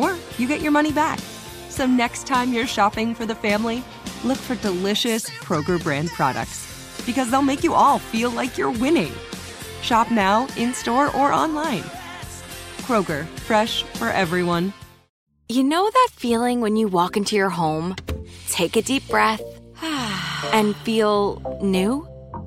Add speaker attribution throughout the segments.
Speaker 1: or you get your money back. So next time you're shopping for the family, look for delicious Kroger brand products because they'll make you all feel like you're winning. Shop now, in store, or online. Kroger, fresh for everyone.
Speaker 2: You know that feeling when you walk into your home, take a deep breath, and feel new?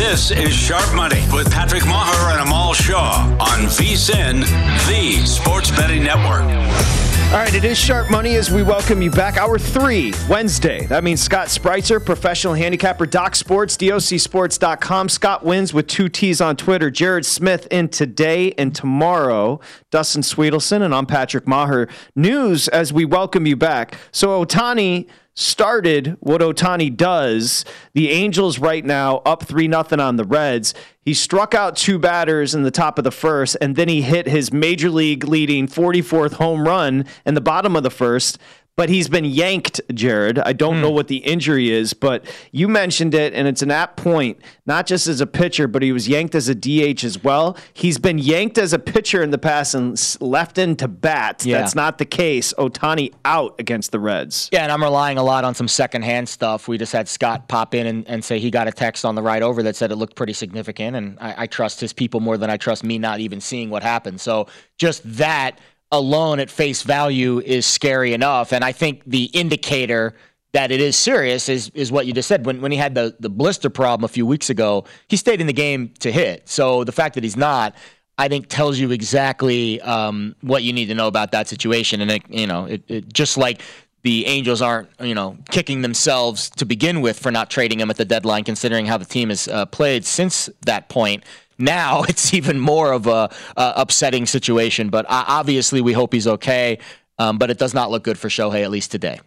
Speaker 3: This is Sharp Money with Patrick Meagher and Amal Shaw on VSIN, the Sports Betting Network.
Speaker 4: All right, it is Sharp Money as we welcome you back. Hour three, Wednesday. That means Scott Spreitzer, professional handicapper, Doc Sports, DOCSports.com. Scott wins with two T's on Twitter. Jared Smith in today and tomorrow. Dustin Swedelson, and I'm Patrick Meagher. News as we welcome you back. So, Ohtani started what Ohtani does. The Angels right now up 3 nothing on the Reds. He struck out two batters in the top of the first and then he hit his major league leading 44th home run in the bottom of the first but he's been yanked, Jared. I don't mm. know what the injury is, but you mentioned it, and it's an apt point, not just as a pitcher, but he was yanked as a DH as well. He's been yanked as a pitcher in the past and left into bat. Yeah. That's not the case. Ohtani out against the Reds.
Speaker 5: Yeah, and I'm relying a lot on some secondhand stuff. We just had Scott pop in and, and say he got a text on the ride over that said it looked pretty significant, and I, I trust his people more than I trust me not even seeing what happened. So just that alone at face value is scary enough. And I think the indicator that it is serious is is what you just said. When when he had the the blister problem a few weeks ago, he stayed in the game to hit. So the fact that he's not, I think, tells you exactly um, what you need to know about that situation. And it, you know, it, it, just like the Angels aren't, you know, kicking themselves to begin with for not trading him at the deadline, considering how the team has uh, played since that point now it's even more of a, upsetting situation. But uh, obviously, we hope he's okay. Um, but it does not look good for Shohei, at least today.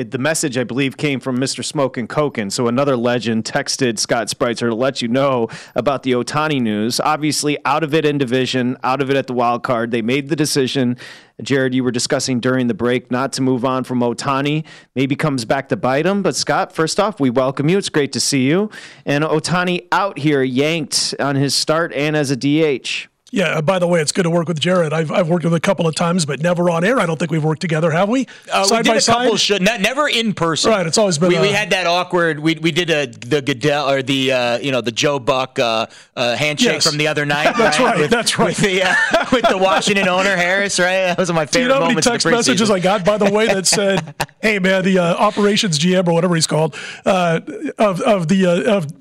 Speaker 4: It, the message, I believe, came from Mr. Smoke and Koken. So another legend texted Scott Spreitzer to let you know about the Ohtani news. Obviously, out of it in division, out of it at the wild card. They made the decision Jared, you were discussing during the break not to move on from Ohtani. Maybe comes back to bite him. But Scott, first off, we welcome you. It's great to see you. And Ohtani out here yanked on his start and as a DH.
Speaker 6: Yeah. Uh, by the way, it's good to work with Jared. I've, I've worked with a couple of times, but never on air. I don't think we've worked together, have we?
Speaker 5: Uh, side we did by a side? couple. Sh- never in person.
Speaker 6: Right. It's always been.
Speaker 5: We, we had that awkward. We, we did a the Goodell or the uh, you know the Joe Buck uh, uh handshake yes. from the other night.
Speaker 6: that's right.
Speaker 5: right. With,
Speaker 6: that's right.
Speaker 5: With the, uh, with the Washington owner Harris. Right. That was my favorite. Do
Speaker 6: you know how
Speaker 5: many
Speaker 6: text messages I got by the way that said, "Hey man, the operations GM or whatever he's called of of the of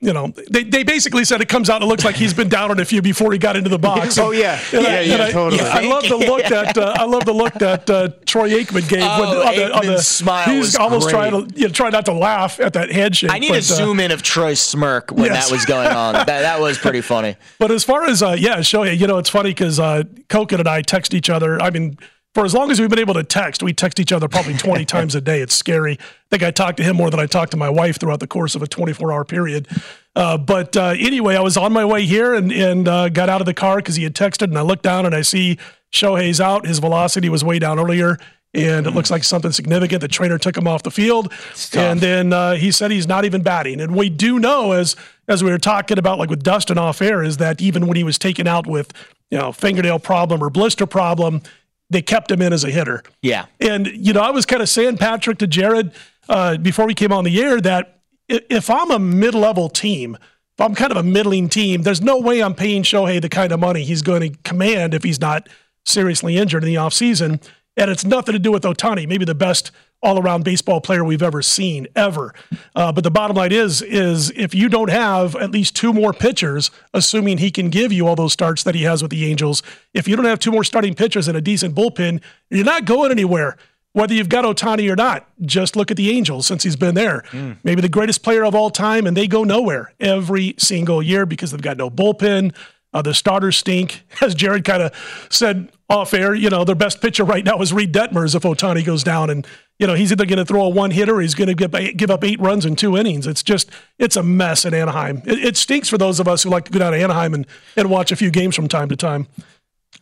Speaker 6: you know they they basically said it comes out. It looks like he's been down on a few before he got into the box.
Speaker 4: oh yeah."
Speaker 6: yeah,
Speaker 4: yeah, yeah,
Speaker 6: I,
Speaker 4: totally.
Speaker 6: I love the look that uh, I love the look that uh, Troy Aikman gave.
Speaker 5: Oh,
Speaker 6: when,
Speaker 5: on the, on the smile
Speaker 6: He's almost
Speaker 5: great.
Speaker 6: trying to you know, try not to laugh at that handshake.
Speaker 5: I need but, a uh, zoom in of Troy's smirk when yes. that was going on. that that was pretty funny.
Speaker 6: But as far as uh, yeah, Shohei, you know, it's funny because uh, Koken and I text each other. I mean for as long as we've been able to text, we text each other probably 20 times a day. It's scary. I think I talked to him more than I talked to my wife throughout the course of a 24 hour period. Uh, but uh, anyway, I was on my way here and, and uh, got out of the car because he had texted, and I looked down and I see Shohei's out. His velocity was way down earlier. And it looks like something significant. The trainer took him off the field, and then uh, he said he's not even batting. And we do know, as as we were talking about, like with Dustin off air, is that even when he was taken out with you know fingernail problem or blister problem, they kept him in as a hitter.
Speaker 5: Yeah.
Speaker 6: And, you know, I was kind of saying, Patrick, to Jared uh, before we came on the air that if I'm a mid level team, if I'm kind of a middling team, there's no way I'm paying Shohei the kind of money he's going to command if he's not seriously injured in the offseason. And it's nothing to do with Ohtani, maybe the best all around baseball player we've ever seen, ever. Uh, but the bottom line is, is if you don't have at least two more pitchers, assuming he can give you all those starts that he has with the Angels, if you don't have two more starting pitchers and a decent bullpen, you're not going anywhere. Whether you've got Ohtani or not, just look at the Angels since he's been there. Mm. Maybe the greatest player of all time, and they go nowhere every single year because they've got no bullpen. Uh, the starters stink. As Jared kind of said off air, you know, their best pitcher right now is Reid Detmers if Ohtani goes down. And you know, he's either going to throw a one hitter or he's going to give up eight runs in two innings. It's just, it's a mess at Anaheim. It, it, stinks for those of us who like to go down to Anaheim and, and watch a few games from time to time.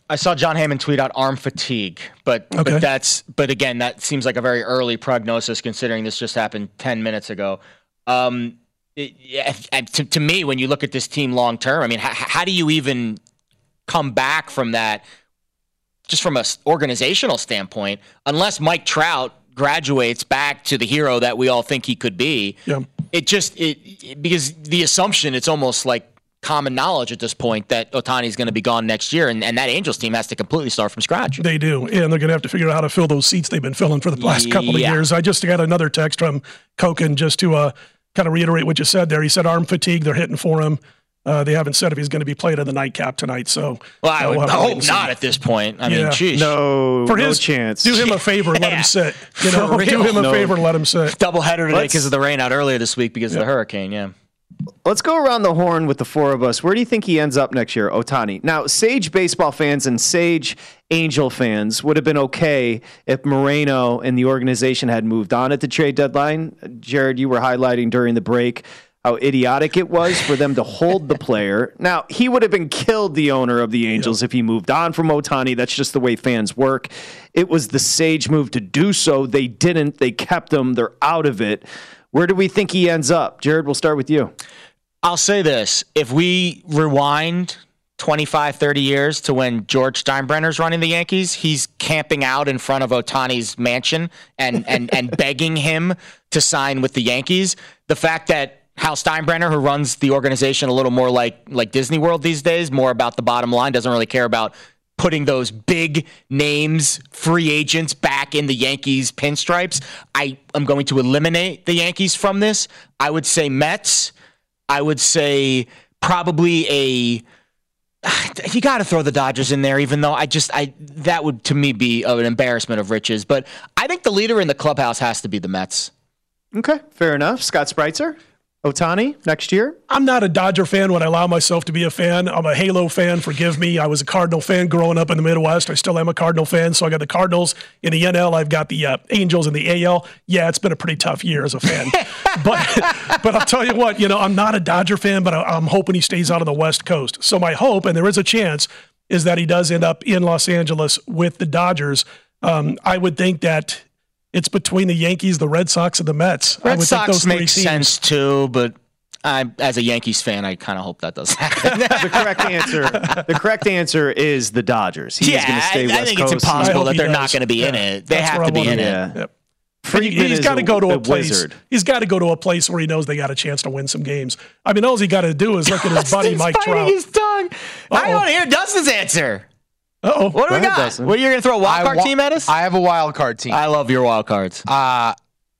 Speaker 5: I saw Jon Heyman tweet out arm fatigue, but okay. but that's but again that seems like a very early prognosis considering this just happened ten minutes ago. Um, it, yeah, to, to me, when you look at this team long term, I mean, how, how do you even come back from that? Just from a organizational standpoint, unless Mike Trout graduates back to the hero that we all think he could be. Yeah. It just it, it because the assumption it's almost like common knowledge at this point that Ohtani is going to be gone next year, and, and that Angels team has to completely start from scratch.
Speaker 6: They do, and they're going to have to figure out how to fill those seats they've been filling for the last couple of years. I just got another text from Koken just to uh, kind of reiterate what you said there. He said arm fatigue, they're hitting for him. Uh, they haven't said if he's going to be played in the nightcap tonight. So,
Speaker 5: well, I would hope not at this point. I yeah. mean, geez.
Speaker 4: no, for his no chance.
Speaker 6: Do him a favor, and let him sit. You know, do him a no. favor, and let him sit.
Speaker 5: Double header today because of the rain out earlier this week because yeah. of the hurricane. Yeah.
Speaker 4: Let's go around the horn with the four of us. Where do you think he ends up next year, Ohtani? Now, Sage baseball fans and Sage Angel fans would have been okay if Moreno and the organization had moved on at the trade deadline. Jared, you were highlighting during the break how idiotic it was for them to hold the player. Now, he would have been killed, the owner of the Angels, if he moved on from Ohtani. That's just the way fans work. It was the sage move to do so. They didn't. They kept him. They're out of it. Where do we think he ends up? Jared, we'll start with you.
Speaker 5: I'll say this. If we rewind 25, 30 years to when George Steinbrenner's running the Yankees, he's camping out in front of Ohtani's mansion and, and, and begging him to sign with the Yankees. The fact that Hal Steinbrenner, who runs the organization a little more like like Disney World these days, more about the bottom line, doesn't really care about putting those big names, free agents back in the Yankees pinstripes. I am going to eliminate the Yankees from this. I would say Mets. I would say probably a you got to throw the Dodgers in there, even though I just I that would to me be an embarrassment of riches. But I think the leader in the clubhouse has to be the Mets.
Speaker 4: Okay, fair enough. Scott Spreitzer. Ohtani next year?
Speaker 6: I'm not a Dodger fan when I allow myself to be a fan. I'm a Halo fan. Forgive me. I was a Cardinal fan growing up in the Midwest. I still am a Cardinal fan. So I got the Cardinals in the NL. I've got the uh, Angels in the AL. Yeah, it's been a pretty tough year as a fan. but but I'll tell you what. You know, I'm not a Dodger fan, but I, am hoping he stays out of the West Coast. So my hope, and there is a chance, is that he does end up in Los Angeles with the Dodgers. Um, I would think that it's between the Yankees, the Red Sox, and the Mets.
Speaker 5: Red Sox makes sense too, but I, as a Yankees fan, I kind of hope that doesn't happen.
Speaker 4: the correct answer, the correct answer is the Dodgers. He's
Speaker 5: yeah,
Speaker 4: going to stay
Speaker 5: I,
Speaker 4: West
Speaker 5: I think
Speaker 4: Coast.
Speaker 5: it's impossible that they're does. not going to be yeah. in it. They That's have to be in it. Yep.
Speaker 6: Friedman he's got to go to a, a place. Wizard. He's got to go to a place where he knows they got a chance to win some games. I mean, all he got to do is look at his buddy Mike Trout.
Speaker 5: His tongue. I want to hear Dustin's answer.
Speaker 6: Oh
Speaker 5: What do we got? Dustin. What going to throw a wild card wa- team at us?
Speaker 7: I have a wild card team.
Speaker 5: I love your wild cards.
Speaker 7: Uh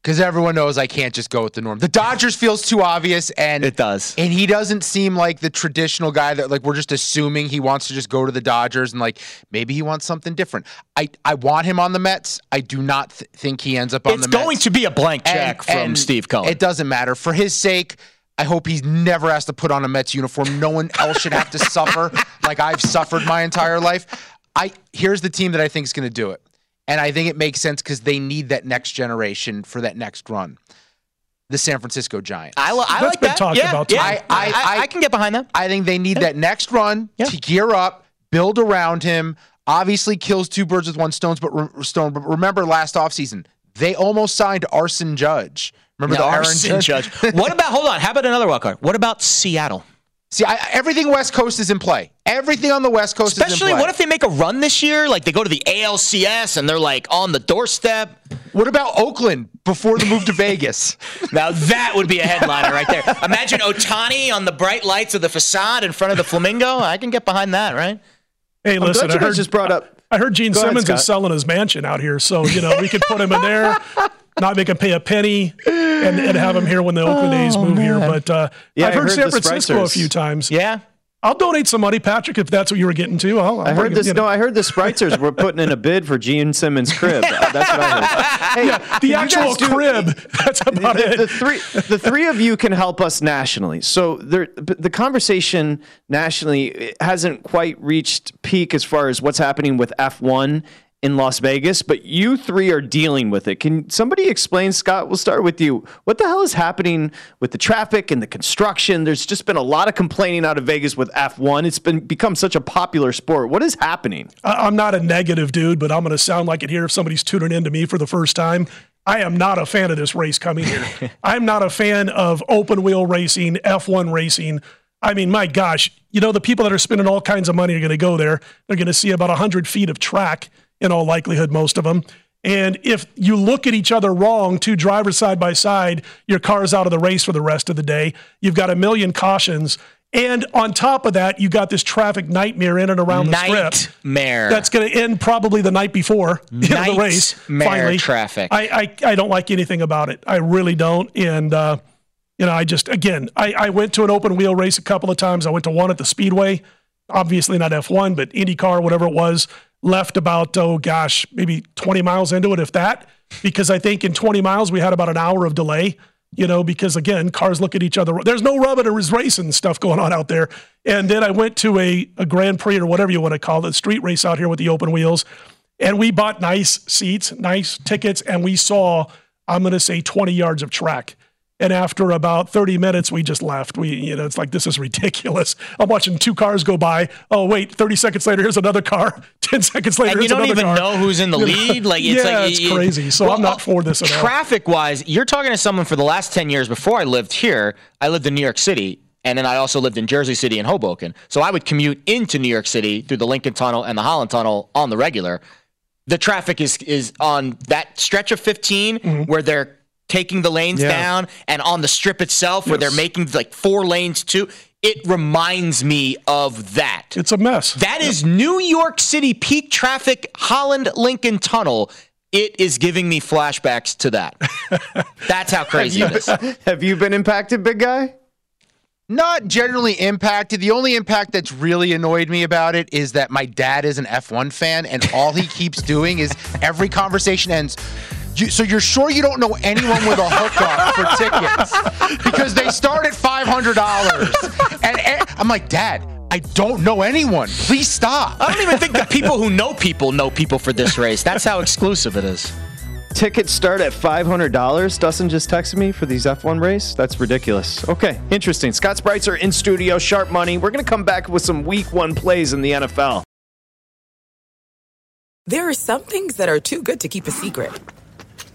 Speaker 7: because everyone knows I can't just go with the norm. The Dodgers feels too obvious, and
Speaker 5: it does.
Speaker 7: And he doesn't seem like the traditional guy that like we're just assuming he wants to just go to the Dodgers and like maybe he wants something different. I I want him on the Mets. I do not th- think he ends up on
Speaker 5: it's
Speaker 7: the Mets.
Speaker 5: It's going to be a blank check and, from and Steve Cohen.
Speaker 7: It doesn't matter for his sake. I hope he's never has to put on a Mets uniform. No one else should have to suffer like I've suffered my entire life. I here's the team that I think is going to do it, and I think it makes sense because they need that next generation for that next run. The San Francisco Giants.
Speaker 5: I, I like
Speaker 6: been
Speaker 5: that.
Speaker 6: talked
Speaker 5: yeah,
Speaker 6: about.
Speaker 5: Yeah, I, I, I, I, can get behind that.
Speaker 7: I think they need that next run yeah. to gear up, build around him. Obviously, kills two birds with one stone. But re- stone. But remember, last offseason, they almost signed Aaron Judge. Remember
Speaker 5: no,
Speaker 7: the Aaron
Speaker 5: Aaron Judge? what about? Hold on. How about another wild card? What about Seattle?
Speaker 7: See, I, everything West Coast is in play. Everything on the West Coast
Speaker 5: Especially,
Speaker 7: what
Speaker 5: if they make a run this year? Like they go to the ALCS and they're like on the doorstep.
Speaker 7: What about Oakland before the move to Vegas?
Speaker 5: Now that would be a headliner right there. Imagine Ohtani on the bright lights of the facade in front of the Flamingo. I can get behind that, right?
Speaker 6: Hey, listen,
Speaker 4: I heard, just brought up.
Speaker 6: I heard Gene
Speaker 4: Go ahead,
Speaker 6: Simmons
Speaker 4: Scott.
Speaker 6: is selling his mansion out here, so you know we could put him in there, not make him pay a penny, and, and have him here when the Oakland A's move here. But uh,
Speaker 4: Yeah,
Speaker 6: I've heard,
Speaker 4: heard
Speaker 6: San
Speaker 4: the
Speaker 6: Francisco a few times.
Speaker 5: Yeah.
Speaker 6: I'll donate some money, Patrick, if that's what you were getting to. I'll, I'll
Speaker 4: I
Speaker 6: bring
Speaker 4: heard
Speaker 6: it,
Speaker 4: this.
Speaker 6: know.
Speaker 4: No, I heard the Spreitzers were putting in a bid for Gene Simmons' crib. That's what I heard. Hey, can
Speaker 6: the actual
Speaker 4: guys do-
Speaker 6: crib. That's about
Speaker 4: the,
Speaker 6: it.
Speaker 4: the three the three of you can help us nationally. So there, the conversation nationally hasn't quite reached peak as far as what's happening with F1 in Las Vegas, but you three are dealing with it. Can somebody explain, Scott? We'll start with you. What the hell is happening with the traffic and the construction? There's just been a lot of complaining out of Vegas with F1. It's been become such a popular sport. What is happening?
Speaker 6: I'm not a negative dude, but I'm going to sound like it here if somebody's tuning in to me for the first time. I am not a fan of this race coming here. I'm not a fan of open wheel racing, F1 racing. I mean, my gosh, you know, the people that are spending all kinds of money are going to go there. They're going to see about 100 feet of track in all likelihood, most of them. And if you look at each other wrong, two drivers side by side, your car's out of the race for the rest of the day. You've got a million cautions. And on top of that, you got this traffic nightmare in and around the strip
Speaker 5: Nightmare.
Speaker 6: that's going to end probably the night before know, the race.
Speaker 5: Nightmare
Speaker 6: Finally,
Speaker 5: traffic.
Speaker 6: I, I I don't like anything about it. I really don't. And uh, you know, I just again, I, I went to an open wheel race a couple of times. I went to one at the Speedway, obviously not F1, but IndyCar, whatever it was. Left about oh gosh, maybe 20 miles into it, if that, because I think in 20 miles we had about an hour of delay you know, because again, cars look at each other. There's no rubbing or racing stuff going on out there. And then I went to a, a Grand Prix or whatever you want to call it, street race out here with the open wheels. And we bought nice seats, nice tickets, and we saw, I'm going to say 20 yards of track. And after about 30 minutes, we just left. We, you know, it's like, this is ridiculous. I'm watching two cars go by. Oh, wait, 30 seconds later, here's another car. 10 seconds later,
Speaker 5: and you don't even
Speaker 6: car.
Speaker 5: know who's in the lead. Like it's
Speaker 6: yeah,
Speaker 5: like
Speaker 6: it's
Speaker 5: it-
Speaker 6: crazy. So I'm not uh, for this at all.
Speaker 5: Traffic wise, you're talking to someone for the last 10 years before I lived here. I lived in New York City. And then I also lived in Jersey City and Hoboken. So I would commute into New York City through the Lincoln Tunnel and the Holland Tunnel on the regular. The traffic is is on that stretch of 15 mm-hmm. where they're taking the lanes.
Speaker 6: Yeah.
Speaker 5: down and on the strip itself where they're making like four lanes too. It reminds me of that.
Speaker 6: It's a mess.
Speaker 5: That is New York City peak traffic, Holland Lincoln Tunnel. It is giving me flashbacks to that. That's how crazy it is.
Speaker 4: Have you been impacted, big guy?
Speaker 7: Not generally impacted. The only impact that's really annoyed me about it is that my dad is an F1 fan, and all he keeps doing is every conversation ends. You, so you're sure you don't know anyone with a hookup for tickets because they start at five hundred dollars, and, and I'm like, Dad, I don't know anyone. Please stop.
Speaker 5: I don't even think that people who know people know people for this race. That's how exclusive it is.
Speaker 4: Tickets start at $500. Dustin just texted me for these F1 race. That's ridiculous. Okay, interesting. Scott Spreitzer in studio, sharp money. We're going to come back with some week one plays in the NFL.
Speaker 8: There are some things that are too good to keep a secret.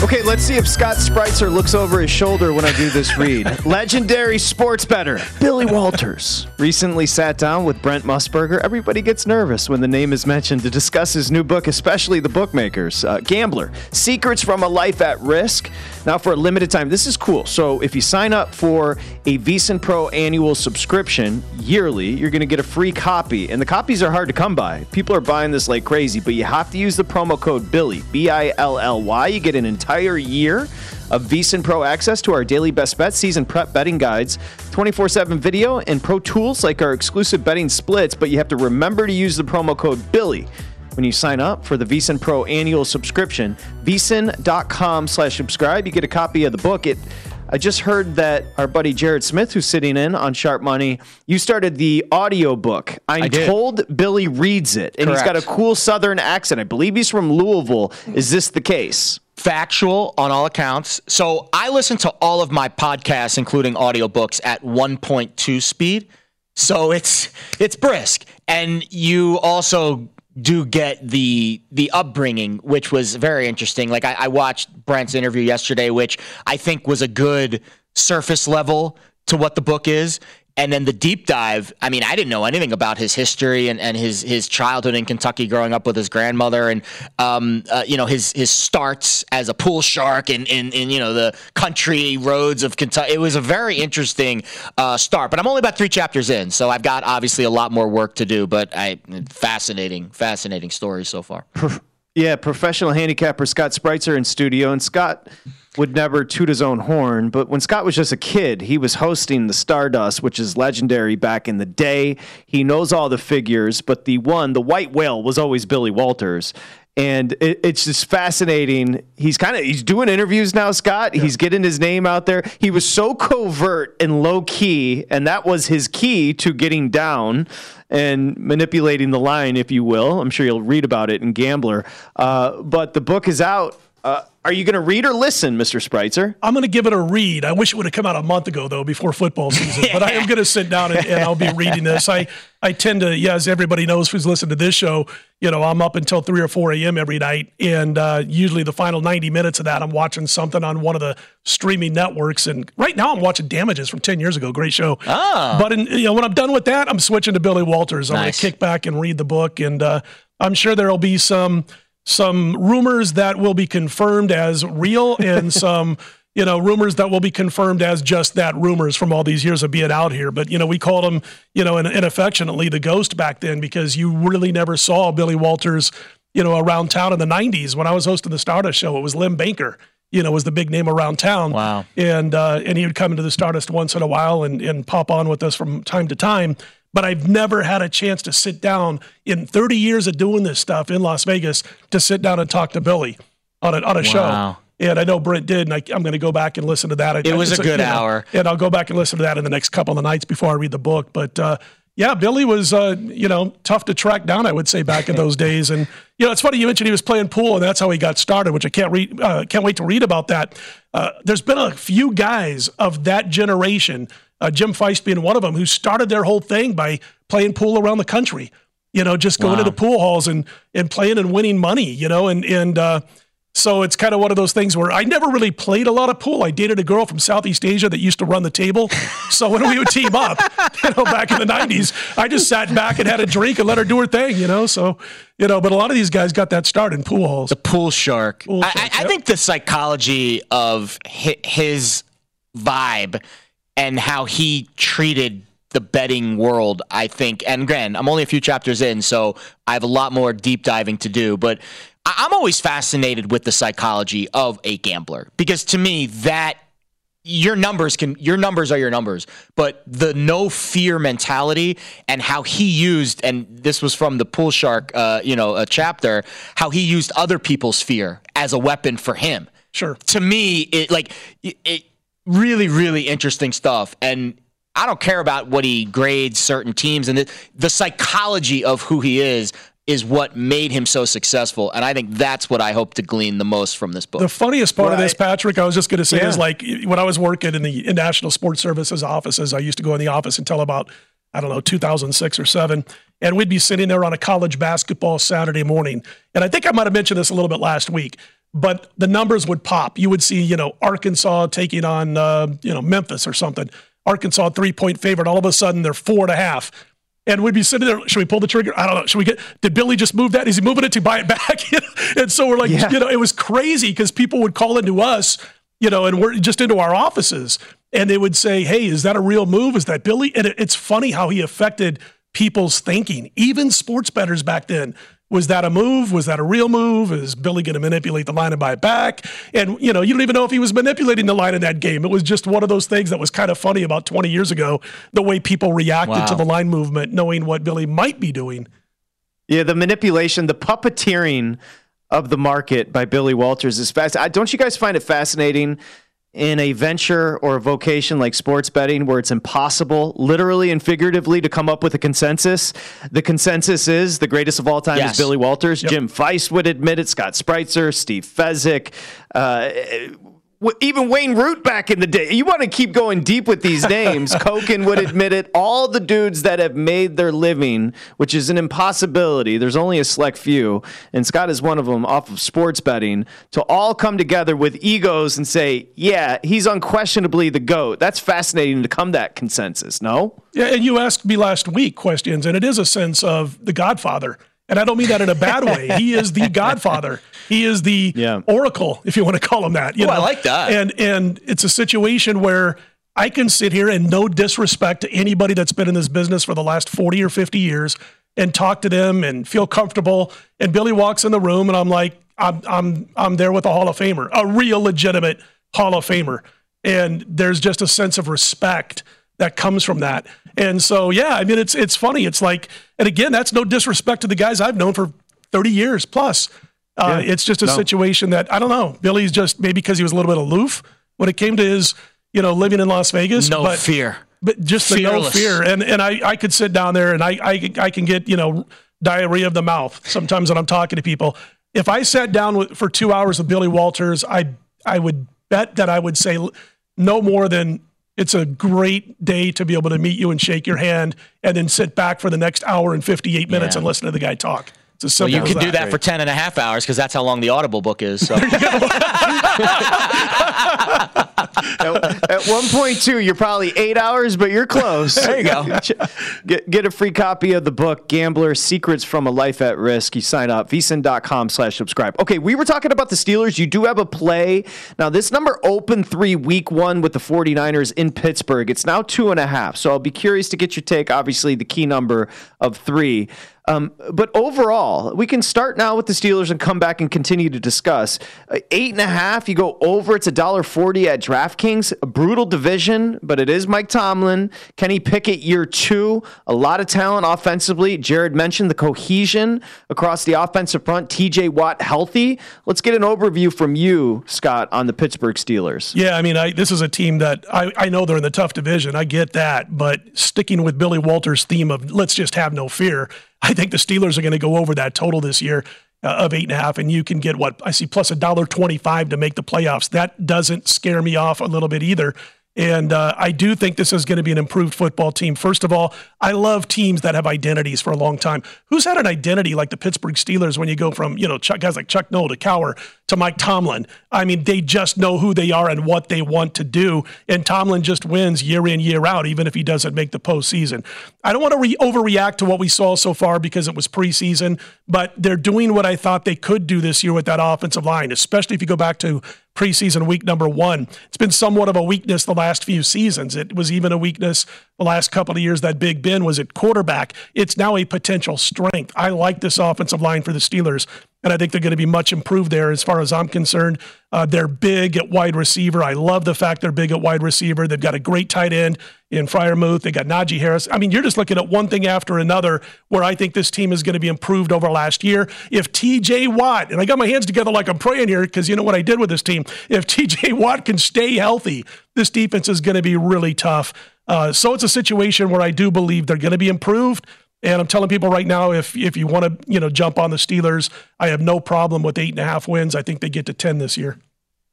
Speaker 4: Okay, let's see if Scott Spreitzer looks over his shoulder when I do this read. Legendary sports better Billy Walters recently sat down with Brent Musburger. Everybody gets nervous when the name is mentioned to discuss his new book, especially the bookmakers. Uh, Gambler Secrets from a Life at Risk. Now, for a limited time, this is cool. So, if you sign up for a VSIN Pro annual subscription yearly, you're going to get a free copy. And the copies are hard to come by. People are buying this like crazy, but you have to use the promo code Billy, B I L L Y. You get an entire year of VSIN Pro access to our daily best bets, season prep betting guides, 24 7 video, and pro tools like our exclusive betting splits. But you have to remember to use the promo code Billy when you sign up for the VSIN Pro annual subscription. VSIN.com slash subscribe. You get a copy of the book. It I just heard that our buddy Jared Smith, who's sitting in on Sharp Money, you started the audio book. I'm
Speaker 5: I
Speaker 4: told Billy reads it, and he's got a cool Southern accent. I believe he's from Louisville. Is this the case?
Speaker 5: factual on all accounts. So I listen to all of my podcasts, including audiobooks, at 1.2 speed. So it's it's brisk, and you also do get the the upbringing, which was very interesting. Like I, I watched Brent's interview yesterday, which I think was a good surface level to what the book is. And then the deep dive, I mean, I didn't know anything about his history and, and his his childhood in Kentucky growing up with his grandmother and um, uh, you know his his starts as a pool shark in, in, in you know the country roads of Kentucky. It was a very interesting uh, start, but I'm only about three chapters in, so I've got obviously a lot more work to do. But I fascinating, fascinating story so far.
Speaker 4: Yeah, professional handicapper Scott Spreitzer in studio, and Scott would never toot his own horn. But when Scott was just a kid, he was hosting the Stardust, which is legendary back in the day. He knows all the figures, but the one, the white whale, was always Billy Walters. And it, it's just fascinating. He's kind of he's doing interviews now, Scott. He's getting his name out there. He was so covert and low key, and that was his key to getting down and manipulating the line, if you will. I'm sure you'll read about it in Gambler. Uh, but the book is out. Uh, are you going to read or listen, Mr. Spreitzer?
Speaker 6: I'm going to give it a read. I wish it would have come out a month ago, though, before football season. but I am going to sit down and, and I'll be reading this. I, I tend to, yeah, as everybody knows who's listened to this show, you know, I'm up until 3 or 4 a.m. every night. And uh, usually the final 90 minutes of that, I'm watching something on one of the streaming networks. And right now I'm watching Damages from 10 years ago. Great show.
Speaker 5: Ah.
Speaker 6: But in, you know, when I'm done with that, I'm switching to Billy Walters. I'm going to kick back and read the book. And uh, I'm sure there will be some some rumors that will be confirmed as real and some you know rumors that will be confirmed as just that rumors from all these years of being out here. But you know we called him you know and, and affectionately the ghost back then because you really never saw billy walters you know around town in the 90s when i was hosting the stardust show it was Lem Banker you know was the big name around town.
Speaker 5: Wow.
Speaker 6: and uh, and he would come into the stardust once in a while and, and pop on with us from time to time but I've never had a chance to sit down in 30 years of doing this stuff in Las Vegas to sit down and talk to Billy on a, on a show.
Speaker 5: Wow.
Speaker 6: And I know Brent did, and I, I'm going to go back and listen to that. I-
Speaker 5: It was a good
Speaker 6: you know,
Speaker 5: hour.
Speaker 6: and I'll go back and listen to that in the next couple of nights before I read the book. But uh, yeah, Billy was uh, you know tough to track down. I would say back in those days, and you know it's funny you mentioned he was playing pool, and that's how he got started, which I can't read, uh, can't wait to read about that. Uh, there's been a few guys of that generation, uh, Jim Feist being one of them, who started their whole thing by playing pool around the country. You know, just going
Speaker 5: Wow.
Speaker 6: to the pool halls and and playing and winning money. You know, and and uh, So it's kind of one of those things where I never really played a lot of pool. I dated a girl from Southeast Asia that used to run the table. So when we would team up, you know, back in the 90s, I just sat back and had a drink and let her do her thing, you know. So, you know, but a lot of these guys got that start in pool halls.
Speaker 5: The pool shark.
Speaker 6: Pool
Speaker 5: I,
Speaker 6: shark,
Speaker 5: I, I
Speaker 6: yep.
Speaker 5: think the psychology of his vibe and how he treated the betting world, I think, and again, I'm only a few chapters in, so I have a lot more deep diving to do, but I'm always fascinated with the psychology of a gambler because to me, that your numbers can your numbers are your numbers but the no fear mentality and how he used and this was from the pool shark uh, you know a chapter how he used other people's fear as a weapon for him
Speaker 6: Sure.
Speaker 5: to me it like it, it really really interesting stuff and i don't care about what he grades certain teams and the, the psychology of who he is is what made him so successful and i think that's what i hope to glean the most from this book
Speaker 6: The funniest part of this, Patrick, I was just going to say
Speaker 4: Yeah.
Speaker 6: is like when I was working in the in National Sports Services offices, I used to go in the office until about, I don't know, 2006 or seven. And we'd be sitting there on a college basketball Saturday morning. And I think I might have mentioned this a little bit last week, but the numbers would pop. You would see, you know, Arkansas taking on, uh, you know, Memphis or something. Arkansas three point favorite. All of a sudden they're four and a half. And we'd be sitting there. Should we pull the trigger? I don't know. Should we get? Did Billy just move that? Is he moving it to buy it back? and so we're like,
Speaker 4: Yeah.
Speaker 6: you know, it was crazy because people would call into us, you know, and we're just into our offices, and they would say, "Hey, is that a real move? Is that Billy?" And it, it's funny how he affected people's thinking, even sports bettors back then. Was that a move? Was that a real move? Is Billy going to manipulate the line and buy it back? And you know, you don't even know if he was manipulating the line in that game. It was just one of those things that was kind of funny about 20 years ago, the way people reacted to the line movement, knowing what Billy might be doing.
Speaker 4: Yeah, the manipulation, the puppeteering of the market by Billy Walters is fast. I, don't you guys find it fascinating in a venture or a vocation like sports betting where it's impossible, literally and figuratively, to come up with a consensus? The consensus is the greatest of all time
Speaker 5: Yes.
Speaker 4: is Billy Walters. Jim Feist would admit it. Scott Spreitzer, Steve Fezzik. Uh, even Wayne Root back in the day. You want to keep going deep with these names. Koken would admit it. All the dudes that have made their living, which is an impossibility. There's only a select few, and Scott is one of them off of sports betting, to all come together with egos and say, yeah, he's unquestionably the GOAT. That's fascinating to come to that consensus, no?
Speaker 6: Yeah, and you asked me last week questions, and it is a sense of the Godfather. And I don't mean that in a bad way. He is the Godfather. He is the
Speaker 4: Yeah.
Speaker 6: Oracle, if you want to call him that. You
Speaker 5: oh, know, I like that.
Speaker 6: And and it's a situation where I can sit here and no disrespect to anybody that's been in this business for the last 40 or 50 years and talk to them and feel comfortable. And Billy walks in the room and I'm like, I'm I'm I'm there with a Hall of Famer, a real legitimate Hall of Famer. And there's just a sense of respect that comes from that. And so, yeah, I mean, it's it's funny. It's like, and again, that's no disrespect to the guys I've known for 30 years plus. Uh, It's just a
Speaker 4: No.
Speaker 6: situation that I don't know. Billy's just maybe because he was a little bit aloof when it came to his, you know, living in Las Vegas.
Speaker 5: no
Speaker 6: but,
Speaker 5: fear
Speaker 6: but just the no fear. And and I I could sit down there and I I I can get you know diarrhea of the mouth sometimes when I'm talking to people. If I sat down with, for two hours with Billy Walters, I I would bet that I would say no more than it's a great day to be able to meet you and shake your hand and then sit back for the next hour and 58 minutes
Speaker 5: Yeah.
Speaker 6: and listen to the guy talk. As
Speaker 5: well you can do that for 10 and a half hours because that's how long the audible book is so
Speaker 4: at, at one point, too, you're probably eight hours, but you're close.
Speaker 5: There you go.
Speaker 4: get, get a free copy of the book, Gambler Secrets from a Life at Risk. You sign up, vsin.com slash subscribe. Okay, we were talking about the Steelers. You do have a play. Now, this number opened three week one with the 49ers in Pittsburgh. It's now two and a half. So I'll be curious to get your take. Obviously, the key number of three. Um, but overall, we can start now with the Steelers and come back and continue to discuss. Uh, eight and a half, you go over. It's a dollar forty at DraftKings. A brutal division, but it is Mike Tomlin. Kenny Pickett, year two. A lot of talent offensively. Jared mentioned the cohesion across the offensive front. T.J. Watt healthy. Let's get an overview from you, Scott, on the Pittsburgh Steelers.
Speaker 6: Yeah, I mean, I, this is a team that I, I know they're in the tough division. I get that. But sticking with Billy Walters' theme of let's just have no fear, I think the Steelers are going to go over that total this year uh, of eight and a half. And you can get what I see plus a dollar twenty-five to make the playoffs. That doesn't scare me off a little bit either. And uh, I do think this is going to be an improved football team. First of all, I love teams that have identities for a long time. Who's had an identity like the Pittsburgh Steelers when you go from, you know, Chuck, guys like Chuck Noll to Cowher to Mike Tomlin? I mean, they just know who they are and what they want to do. And Tomlin just wins year in, year out, even if he doesn't make the postseason. I don't want to re- overreact to what we saw so far because it was preseason, but they're doing what I thought they could do this year with that offensive line, especially if you go back to preseason week number one. It's been somewhat of a weakness the last few seasons. It was even a weakness the last couple of years that Big Ben was at quarterback. It's now a potential strength. I like this offensive line for the Steelers and I think they're going to be much improved there as far as I'm concerned. Uh, they're big at wide receiver. I love the fact they're big at wide receiver. They've got a great tight end in Freiermuth. They got Najee Harris. I mean, you're just looking at one thing after another where I think this team is going to be improved over last year. If TJ Watt, and I got my hands together like I'm praying here because you know what I did with this team, if TJ Watt can stay healthy, this defense is going to be really tough. Uh, so it's a situation where I do believe they're going to be improved. And I'm telling people right now, if if you want to, you know, jump on the Steelers, I have no problem with eight and a half wins. I think they get to ten this year.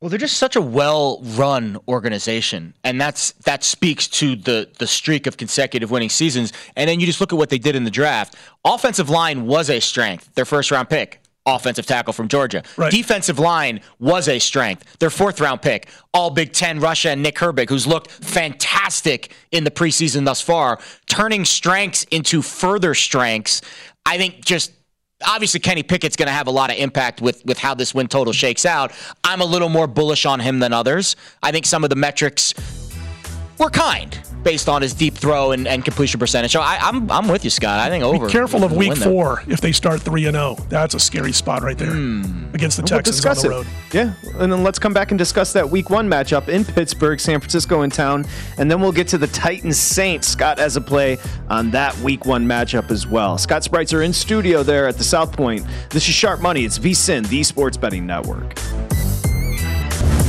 Speaker 5: Well, they're just such a well-run organization, and that's that speaks to the the streak of consecutive winning seasons. And then you just look at what they did in the draft. Offensive line was a strength. Their first round pick offensive tackle from Georgia. Right. Defensive line was a strength. Their fourth round pick, all Big Ten Russia and Nick Herbig, who's looked fantastic in the preseason thus far, turning strengths into further strengths. I think just obviously Kenny Pickett's going to have a lot of impact with with how this win total shakes out. I'm a little more bullish on him than others. I think some of the metrics were kind based on his deep throw and, and completion percentage. So I, am I'm, I'm with you, Scott. I think over.
Speaker 6: Be careful of week four if they start three and zero. Oh. That's a scary spot right there mm. against the we'll Texans on the road.
Speaker 4: It. Yeah, and then let's come back and discuss that week one matchup in Pittsburgh, San Francisco in town, and then we'll get to the Titans Saints. Scott as a play on that week one matchup as well. Scott Spreitzer in studio there at the South Point. This is Sharp Money. It's VSIN, the Sports Betting Network.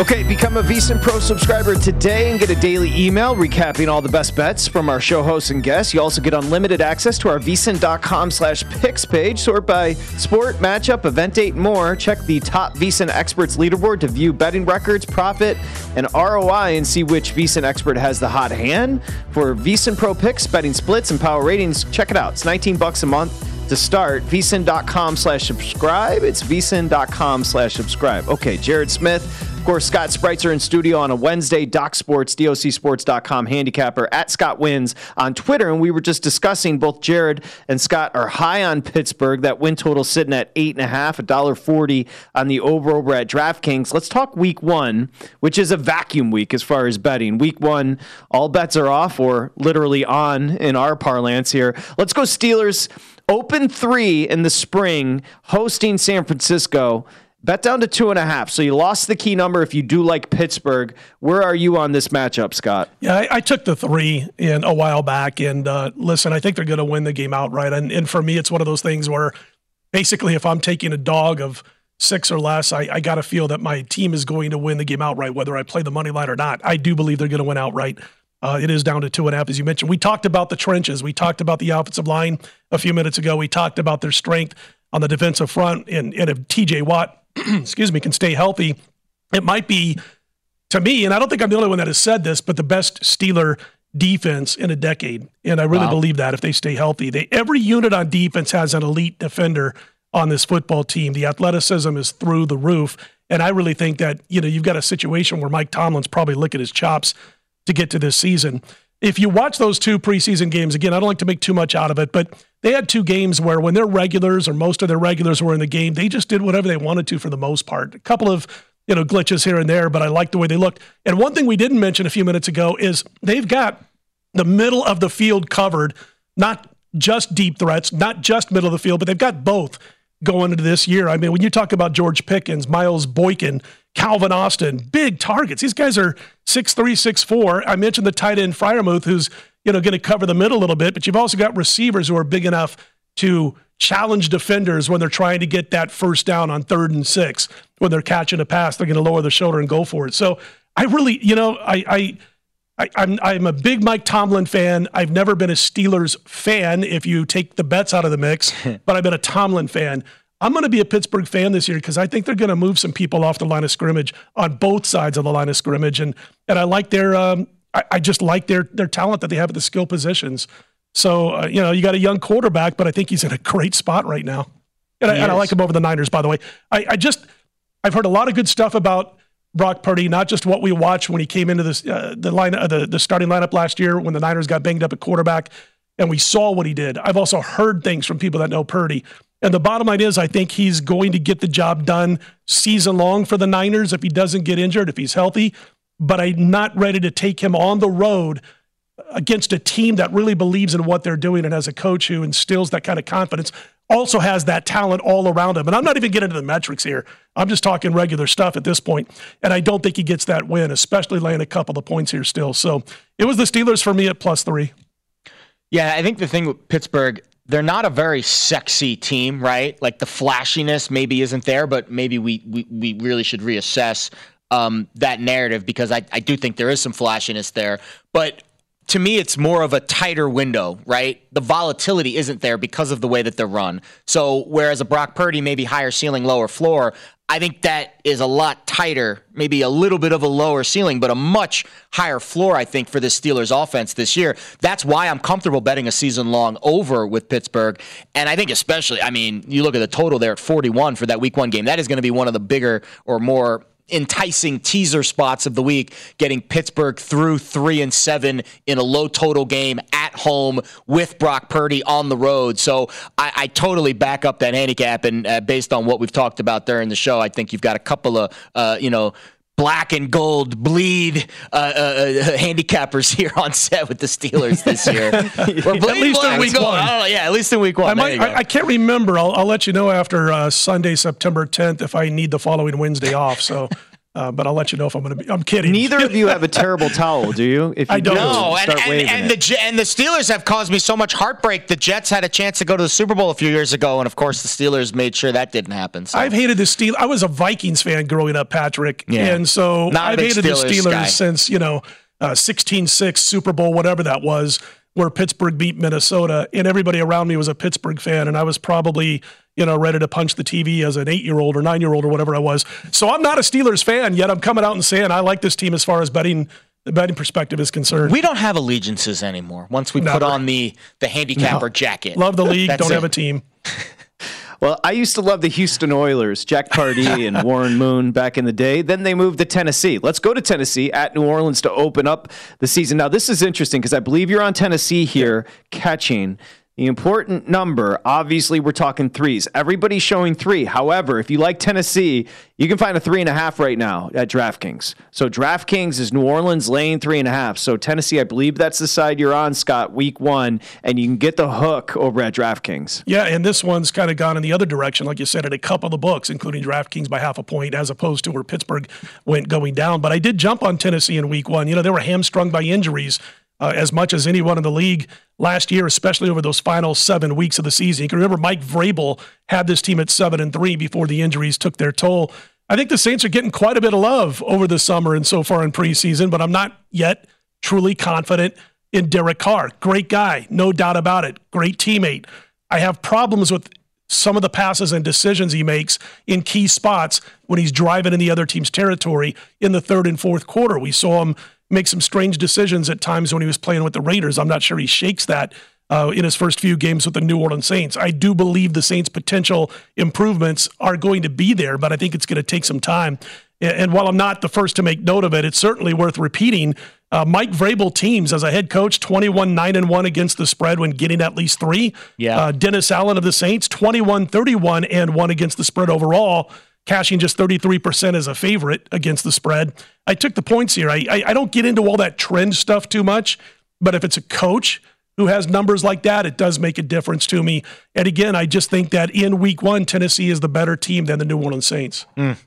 Speaker 4: Okay, become a VSIN Pro subscriber today and get a daily email recapping all the best bets from our show hosts and guests. You also get unlimited access to our VSIN.com slash picks page. Sort by sport, matchup, event date, more. Check the top VSIN experts leaderboard to view betting records, profit, and ROI and see which VSIN expert has the hot hand. For VSIN Pro picks, betting splits, and power ratings, check it out. It's 19 bucks a month to start. vsin.com slash subscribe. It's vsin.com slash subscribe. Okay, Jared Smith of course, Scott Spreitzer in studio on a Wednesday. Doc Sports, DOCSports.com handicapper at Scott Wins on Twitter. And we were just discussing both Jared and Scott are high on Pittsburgh. That win total sitting at eight and a half, a dollar forty on the over over at DraftKings. Let's talk week one, which is a vacuum week as far as betting. Week one, all bets are off or literally on in our parlance here. Let's go Steelers. Open three in the spring, hosting San Francisco. Bet down to two and a half. So you lost the key number if you do like Pittsburgh. Where are you on this matchup, Scott?
Speaker 6: Yeah, I, I took the three in a while back. And uh, listen, I think they're going to win the game outright. And, and for me, it's one of those things where basically if I'm taking a dog of six or less, I, I got to feel that my team is going to win the game outright, whether I play the money line or not. I do believe they're going to win outright. Uh, it is down to two and a half, as you mentioned. We talked about the trenches. We talked about the offensive line a few minutes ago. We talked about their strength on the defensive front. And, and if TJ Watt excuse me, can stay healthy, it might be to me, and I don't think I'm the only one that has said this, but the best Steeler defense in a decade. And I really wow. believe that if they stay healthy. They every unit on defense has an elite defender on this football team. The athleticism is through the roof. And I really think that, you know, you've got a situation where Mike Tomlin's probably licking his chops to get to this season. If you watch those two preseason games, again, I don't like to make too much out of it, but they had two games where when their regulars or most of their regulars were in the game, they just did whatever they wanted to for the most part. A couple of you know glitches here and there, but I like the way they looked. And one thing we didn't mention a few minutes ago is they've got the middle of the field covered, not just deep threats, not just middle of the field, but they've got both going into this year. I mean, when you talk about George Pickens, Miles Boykin, Calvin Austin, big targets. These guys are six three, six four. I mentioned the tight end Freiermuth, who's you know, going to cover the middle a little bit, but you've also got receivers who are big enough to challenge defenders when they're trying to get that first down on third and six. When they're catching a pass, they're going to lower their shoulder and go for it. So I really, you know, I, I, I I'm I'm a big Mike Tomlin fan. I've never been a Steelers fan if you take the bets out of the mix, but I've been a Tomlin fan. I'm going to be a Pittsburgh fan this year because I think they're going to move some people off the line of scrimmage on both sides of the line of scrimmage, and and I like their um, I, I just like their their talent that they have at the skill positions. So uh, you know, you got a young quarterback, but I think he's in a great spot right now, and, I, and I, like him over the Niners. By the way, I, I, just I've heard a lot of good stuff about Brock Purdy, not just what we watched when he came into this uh, the line uh, the the starting lineup last year when the Niners got banged up at quarterback, and we saw what he did. I've also heard things from people that know Purdy. And the bottom line is, I think he's going to get the job done season long for the Niners if he doesn't get injured, if he's healthy. But I'm not ready to take him on the road against a team that really believes in what they're doing and has a coach who instills that kind of confidence, also has that talent all around him. And I'm not even getting into the metrics here. I'm just talking regular stuff at this point. And I don't think he gets that win, especially laying a couple of points here still. So it was the Steelers for me at plus three.
Speaker 5: Yeah, I think the thing with Pittsburgh, they're not a very sexy team, right? Like the flashiness maybe isn't there, but maybe we we, we really should reassess um, that narrative because I, I do think there is some flashiness there. But to me, it's more of a tighter window, right? The volatility isn't there because of the way that they're run. So, whereas a Brock Purdy maybe higher ceiling, lower floor, I think that is a lot tighter, maybe a little bit of a lower ceiling, but a much higher floor, I think, for the Steelers offense this year. That's why I'm comfortable betting a season long over with Pittsburgh. And I think, especially, I mean, you look at the total there at 41 for that week one game. That is going to be one of the bigger or more enticing teaser spots of the week, getting Pittsburgh through three and seven in a low total game at home with Brock Purdy on the road. So I, I totally back up that handicap, and uh, based on what we've talked about during the show, I think you've got a couple of uh, you know black and gold bleed uh, uh, uh, handicappers here on set with the Steelers this year.
Speaker 6: at least in week one.
Speaker 5: yeah, at least in week one. I,
Speaker 6: might, I, I can't remember. I'll, I'll, let you know after uh, Sunday, September 10th, if I need the following Wednesday off. So. Uh, but I'll let you know if I'm going to be. I'm kidding.
Speaker 4: Neither of you have a terrible towel, do you?
Speaker 6: If you I don't.
Speaker 5: No, and, and, and the and the Steelers have caused me so much heartbreak. The Jets had a chance to go to the Super Bowl a few years ago, and of course, the Steelers made sure that didn't happen. So.
Speaker 6: I've hated the Steelers. I was a Vikings fan growing up, Patrick, yeah. and so Not I've hated Steelers the Steelers guy. since you know uh, 16-6 Super Bowl, whatever that was where Pittsburgh beat Minnesota, and everybody around me was a Pittsburgh fan, and I was probably you know ready to punch the TV as an eight year old or nine year old or whatever I was. So I'm not a Steelers fan yet. I'm coming out and saying I like this team as far as betting the betting perspective is concerned.
Speaker 5: We don't have allegiances anymore. Once we Never. put on the the handicapper no. jacket,
Speaker 6: love the league, don't it. have a team.
Speaker 4: Well, I used to love the Houston Oilers, Jack Pardee and Warren Moon back in the day. Then they moved to Tennessee. Let's go to Tennessee at New Orleans to open up the season. Now, this is interesting because I believe you're on Tennessee here catching. The important number, obviously, we're talking threes. Everybody's showing three. However, if you like Tennessee, you can find a three and a half right now at DraftKings. So DraftKings is New Orleans laying three and a half. So Tennessee, I believe that's the side you're on, Scott, week one, and you can get the hook over at DraftKings.
Speaker 6: Yeah, and this one's kind of gone in the other direction, like you said, at a couple of the books, including DraftKings by half a point, as opposed to where Pittsburgh went going down. But I did jump on Tennessee in week one. You know, they were hamstrung by injuries uh, as much as anyone in the league last year, especially over those final seven weeks of the season. You can remember Mike Vrabel had this team at seven and three before the injuries took their toll. I think the Saints are getting quite a bit of love over the summer and so far in preseason, but I'm not yet truly confident in Derek Carr. Great guy, no doubt about it. Great teammate. I have problems with some of the passes and decisions he makes in key spots when he's driving in the other team's territory in the third and fourth quarter. We saw him make some strange decisions at times when he was playing with the Raiders. I'm not sure he shakes that uh, in his first few games with the New Orleans Saints. I do believe the Saints' potential improvements are going to be there, but I think it's going to take some time. And while I'm not the first to make note of it, it's certainly worth repeating. Uh, Mike Vrabel teams as a head coach, 21 9 and 1 against the spread when getting at least three.
Speaker 5: Yeah.
Speaker 6: Uh, Dennis Allen of the Saints, 21 31 and 1 against the spread overall cashing just 33% as a favorite against the spread. I took the points here. I, I, I, don't get into all that trend stuff too much, but if it's a coach who has numbers like that, it does make a difference to me. And again, I just think that in week one, Tennessee is the better team than the New Orleans Saints.
Speaker 5: Mm.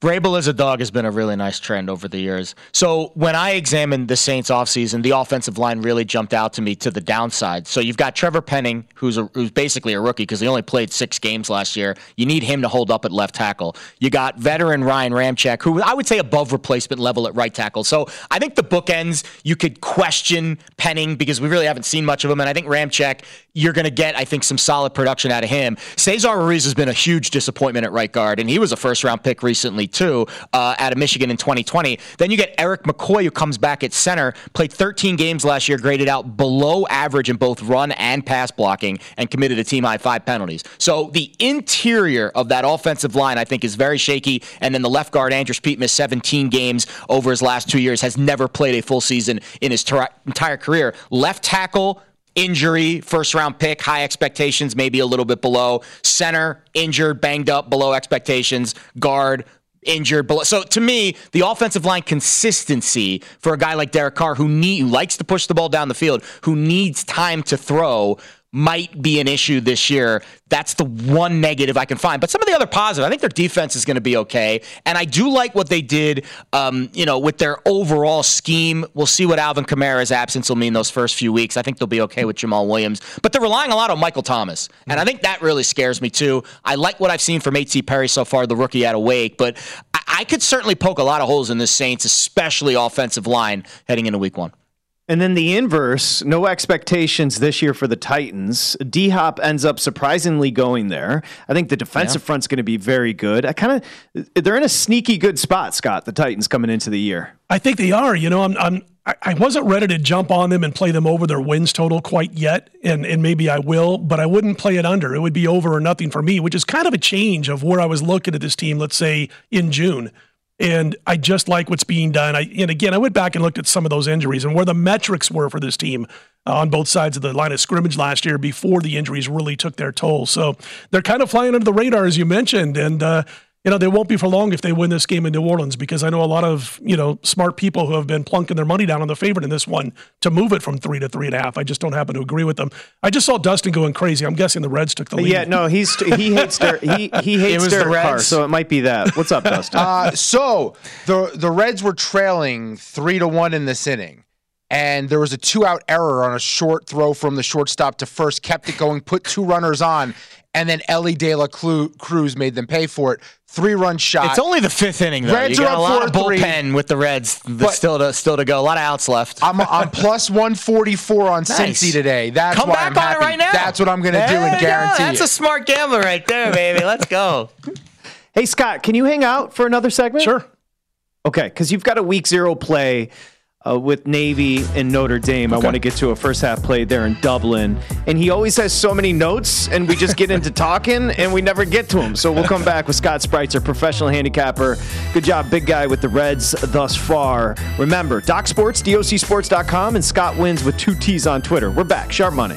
Speaker 5: Vrabel as a dog has been a really nice trend over the years. So when I examined the Saints offseason, the offensive line really jumped out to me to the downside. So you've got Trevor Penning, who's a, who's basically a rookie because he only played six games last year. You need him to hold up at left tackle. You got veteran Ryan Ramczyk, who I would say above replacement level at right tackle. So I think the bookends you could question Penning because we really haven't seen much of him, and I think Ramczyk you're going to get I think some solid production out of him. Cesar Ruiz has been a huge disappointment at right guard, and he was a first round pick recently uh, out of Michigan in 2020. Then you get Erik McCoy, who comes back at center, played 13 games last year, graded out below average in both run and pass blocking, and committed a team high five penalties. So the interior of that offensive line, I think, is very shaky. And then the left guard, Andrus Peat, missed 17 games over his last two years, has never played a full season in his ter- entire career. Left tackle, injury, first round pick, high expectations, maybe a little bit below. Center, injured, banged up, below expectations. Guard, injured. So to me, the offensive line consistency for a guy like Derek Carr, who, need, who likes to push the ball down the field, who needs time to throw, might be an issue this year. That's the one negative I can find. But some of the other positive, I think their defense is going to be okay. And I do like what they did, um, you know, with their overall scheme. We'll see what Alvin Kamara's absence will mean those first few weeks. I think they'll be okay with Jamaal Williams. But they're relying a lot on Michael Thomas. And I think that really scares me too. I like what I've seen from A.T. Perry so far, the rookie out of Wake. But I, I could certainly poke a lot of holes in this Saints, especially offensive line heading into week one.
Speaker 4: And then the inverse, no expectations this year for the Titans. D Hop ends up surprisingly going there. I think the defensive yeah. front's going to be very good. I kind of they're in a sneaky good spot, Scott. The Titans coming into the year.
Speaker 6: I think they are. You know, I'm, I'm I wasn't ready to jump on them and play them over their wins total quite yet, and and maybe I will, but I wouldn't play it under. It would be over or nothing for me, which is kind of a change of where I was looking at this team. Let's say in June and I just like what's being done. I, and again, I went back and looked at some of those injuries and where the metrics were for this team uh, on both sides of the line of scrimmage last year before the injuries really took their toll. So they're kind of flying under the radar, as you mentioned. And, uh, you know, they won't be for long if they win this game in New Orleans because I know a lot of, you know, smart people who have been plunking their money down on the favorite in this one to move it from three to three and a half. I just don't happen to agree with them. I just saw Dustin going crazy. I'm guessing the Reds took the lead.
Speaker 4: Yeah, no, he's he hates Der- he he hates Derek Carr, so it might be that. What's up, Dustin?
Speaker 7: Uh, so the the Reds were trailing three to one in this inning and there was a two out error on a short throw from the shortstop to first, kept it going, put two runners on, and then Elly De La Cruz made them pay for it. Three run shot.
Speaker 5: It's only the fifth inning though. Reds you got a lot of bullpen three. with the Reds still to still to go. A lot of outs left.
Speaker 7: I'm I'm plus one forty four on nice. Cincy today. That's
Speaker 5: Come
Speaker 7: why
Speaker 5: back
Speaker 7: I'm
Speaker 5: on
Speaker 7: happy.
Speaker 5: it right now.
Speaker 7: That's what I'm going to do and guarantee.
Speaker 5: That's
Speaker 7: it.
Speaker 5: a smart gambler right there, baby. Let's go.
Speaker 4: hey Scott, can you hang out for another segment?
Speaker 6: Sure.
Speaker 4: Okay, because you've got a week zero play uh, with Navy and Notre Dame. Okay. I want to get to a first half play there in Dublin. And he always has so many notes, and we just get into talking and we never get to him. So we'll come back with Scott Spreitzer, professional handicapper. Good job, big guy with the Reds thus far. Remember, Doc Sports, DOCSports.com, and Scott wins with two T's on Twitter. We're back. Sharp money.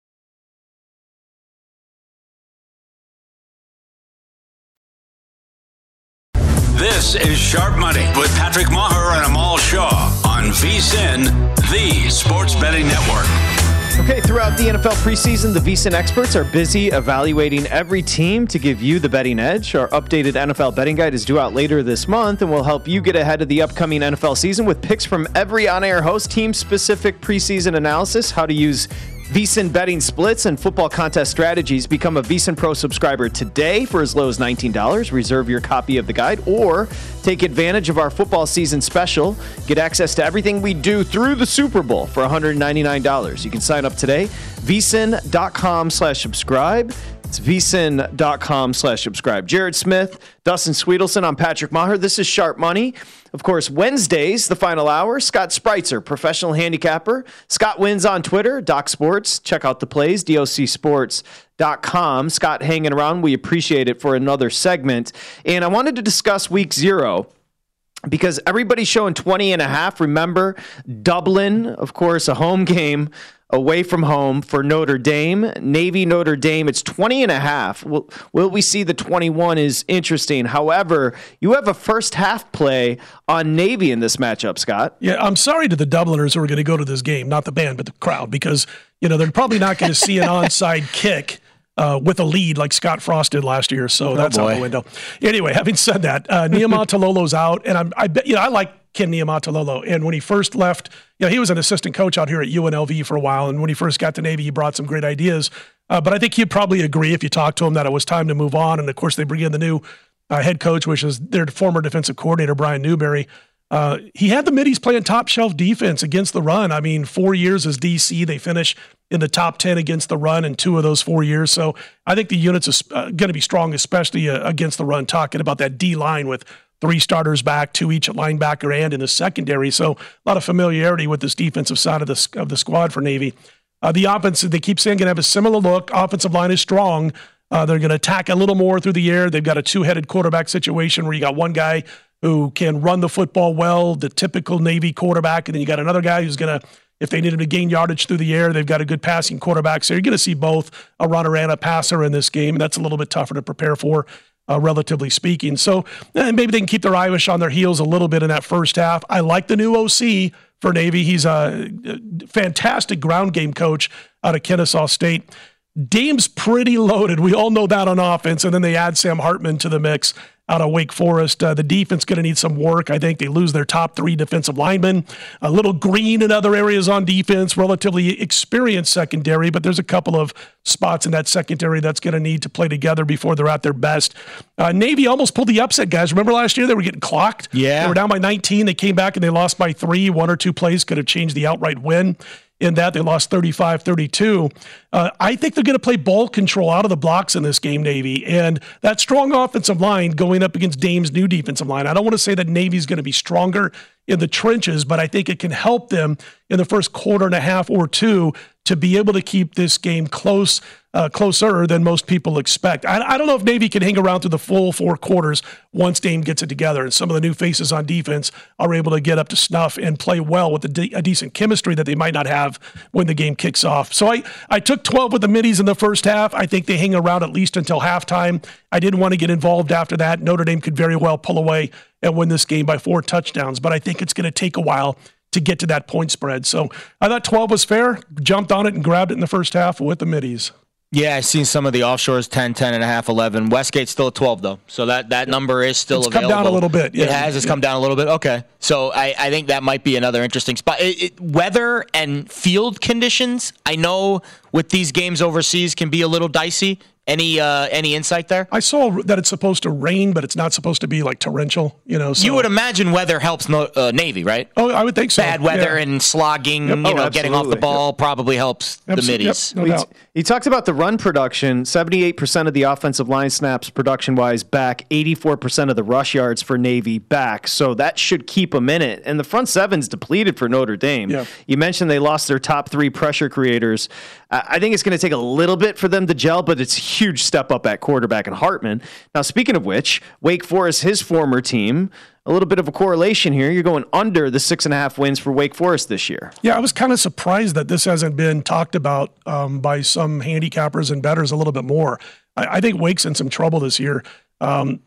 Speaker 3: This is Sharp Money with Patrick Meagher and Amal Shaw on VSIN, the Sports Betting Network.
Speaker 4: Okay, throughout the NFL preseason, the VSIN experts are busy evaluating every team to give you the betting edge. Our updated NFL betting guide is due out later this month and will help you get ahead of the upcoming NFL season with picks from every on air host, team specific preseason analysis, how to use VSIN betting splits and football contest strategies. Become a VSIN Pro subscriber today for as low as $19. Reserve your copy of the guide or take advantage of our football season special. Get access to everything we do through the Super Bowl for $199. You can sign up today. VSIN.com slash subscribe. It's vsin.com slash subscribe. Jared Smith, Dustin Swedelson, I'm Patrick Meagher. This is Sharp Money. Of course, Wednesdays, the final hour, Scott Spreitzer, professional handicapper. Scott wins on Twitter, Doc Sports. Check out the plays, docsports.com. Scott hanging around. We appreciate it for another segment. And I wanted to discuss week zero because everybody's showing 20 and a half. Remember, Dublin, of course, a home game away from home for Notre Dame. Navy Notre Dame, it's 20 and a half. Will, will we see the 21 is interesting. However, you have a first half play on Navy in this matchup, Scott.
Speaker 6: Yeah, I'm sorry to the Dubliners who are going to go to this game, not the band, but the crowd, because, you know, they're probably not going to see an onside kick. Uh, with a lead like Scott Frost did last year, so oh that's boy. out the window. Anyway, having said that, uh, out, and I'm, I bet you know I like Ken Niumatalolo. And when he first left, you know, he was an assistant coach out here at UNLV for a while. And when he first got to Navy, he brought some great ideas. Uh, but I think he'd probably agree if you talk to him that it was time to move on. And of course, they bring in the new uh, head coach, which is their former defensive coordinator, Brian Newberry. Uh, he had the middies playing top shelf defense against the run. I mean, four years as DC, they finish in the top 10 against the run in two of those four years. So I think the unit's uh, going to be strong, especially uh, against the run, talking about that D line with three starters back, two each at linebacker and in the secondary. So a lot of familiarity with this defensive side of the, of the squad for Navy. Uh, the offense, they keep saying, going to have a similar look. Offensive line is strong. Uh, they're going to attack a little more through the air. They've got a two headed quarterback situation where you got one guy who can run the football well, the typical Navy quarterback, and then you got another guy who's going to, if they need him to gain yardage through the air, they've got a good passing quarterback. So you're going to see both a runner and a passer in this game. That's a little bit tougher to prepare for uh, relatively speaking. So eh, maybe they can keep their Irish on their heels a little bit in that first half. I like the new OC for Navy. He's a fantastic ground game coach out of Kennesaw State. Dame's pretty loaded. We all know that on offense. And then they add Sam Hartman to the mix out of Wake Forest. Uh, the defense going to need some work. I think they lose their top three defensive linemen. A little green in other areas on defense, relatively experienced secondary, but there's a couple of spots in that secondary that's going to need to play together before they're at their best. Uh, Navy almost pulled the upset, guys. Remember last year they were getting clocked?
Speaker 5: Yeah.
Speaker 6: They were down by 19. They came back and they lost by three. One or two plays could have changed the outright win in that. They lost 35 32. Uh, I think they're going to play ball control out of the blocks in this game, Navy. And that strong offensive line going up against Dame's new defensive line. I don't want to say that Navy's going to be stronger in the trenches, but I think it can help them in the first quarter and a half or two to be able to keep this game close, uh, closer than most people expect. I, I, don't know if Navy can hang around through the full four quarters once Dame gets it together, and some of the new faces on defense are able to get up to snuff and play well with a, de- a decent chemistry that they might not have when the game kicks off. So I, I took 12 with the middies in the first half. I think they hang around at least until halftime. I didn't want to get involved after that. Notre Dame could very well pull away and win this game by four touchdowns, but I think it's going to take a while to get to that point spread. So I thought 12 was fair, jumped on it and grabbed it in the first half with the middies.
Speaker 5: Yeah, I've seen some of the offshores 10, 10 and a half, 11. Westgate's still at 12, though. So that, that number is still
Speaker 6: it's
Speaker 5: available.
Speaker 6: come down a little bit. Yeah.
Speaker 5: It has. It's yeah. come down a little bit. Okay. So I, I think that might be another interesting spot. It, it, weather and field conditions, I know with these games overseas can be a little dicey. Any uh, any insight there?
Speaker 6: I saw that it's supposed to rain, but it's not supposed to be like torrential. You know, so.
Speaker 5: you would imagine weather helps no, uh, Navy, right?
Speaker 6: Oh, I would think so.
Speaker 5: Bad weather yeah. and slogging, yep. you oh, know, getting off the ball yep. probably helps the middies.
Speaker 4: Yep. No he talked about the run production. Seventy-eight percent of the offensive line snaps, production-wise, back. Eighty-four percent of the rush yards for Navy back. So that should keep them in it. And the front seven's depleted for Notre Dame.
Speaker 6: Yeah.
Speaker 4: You mentioned they lost their top three pressure creators. I think it's going to take a little bit for them to gel, but it's huge step up at quarterback in Hartman. Now, speaking of which, Wake Forest, his former team, a little bit of a correlation here. You're going under the six and a half wins for Wake Forest this year.
Speaker 6: Yeah, I was kind of surprised that this hasn't been talked about um, by some handicappers and betters a little bit more. I, I think Wake's in some trouble this year. Um,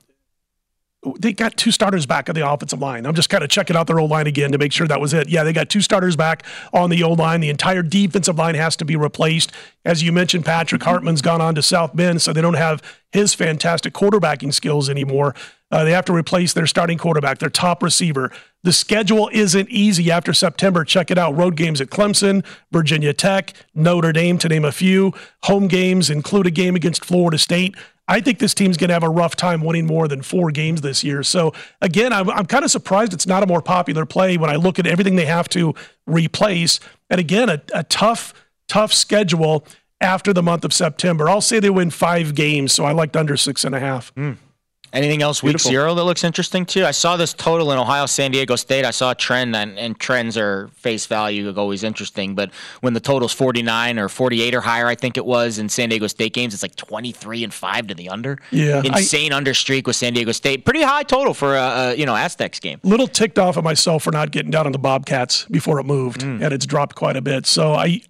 Speaker 6: they got two starters back on the offensive line. I'm just kind of checking out their old line again to make sure that was it. Yeah, they got two starters back on the old line. The entire defensive line has to be replaced. As you mentioned, Patrick Hartman's gone on to South Bend, so they don't have his fantastic quarterbacking skills anymore. Uh, they have to replace their starting quarterback, their top receiver. The schedule isn't easy after September. Check it out. Road games at Clemson, Virginia Tech, Notre Dame, to name a few. Home games include a game against Florida State. I think this team's going to have a rough time winning more than four games this year. So, again, I'm, I'm kind of surprised it's not a more popular play when I look at everything they have to replace. And again, a, a tough, tough schedule after the month of September. I'll say they win five games, so I liked under six and a half.
Speaker 5: Mm. Anything else Beautiful. week zero that looks interesting too? I saw this total in Ohio, San Diego State. I saw a trend, and, and trends are face value always interesting. But when the total's 49 or 48 or higher, I think it was in San Diego State games, it's like 23 and five to the under.
Speaker 6: Yeah,
Speaker 5: insane I, under streak with San Diego State. Pretty high total for a, a, you know Aztecs game.
Speaker 6: Little ticked off of myself for not getting down on the Bobcats before it moved, mm. and it's dropped quite a bit. So I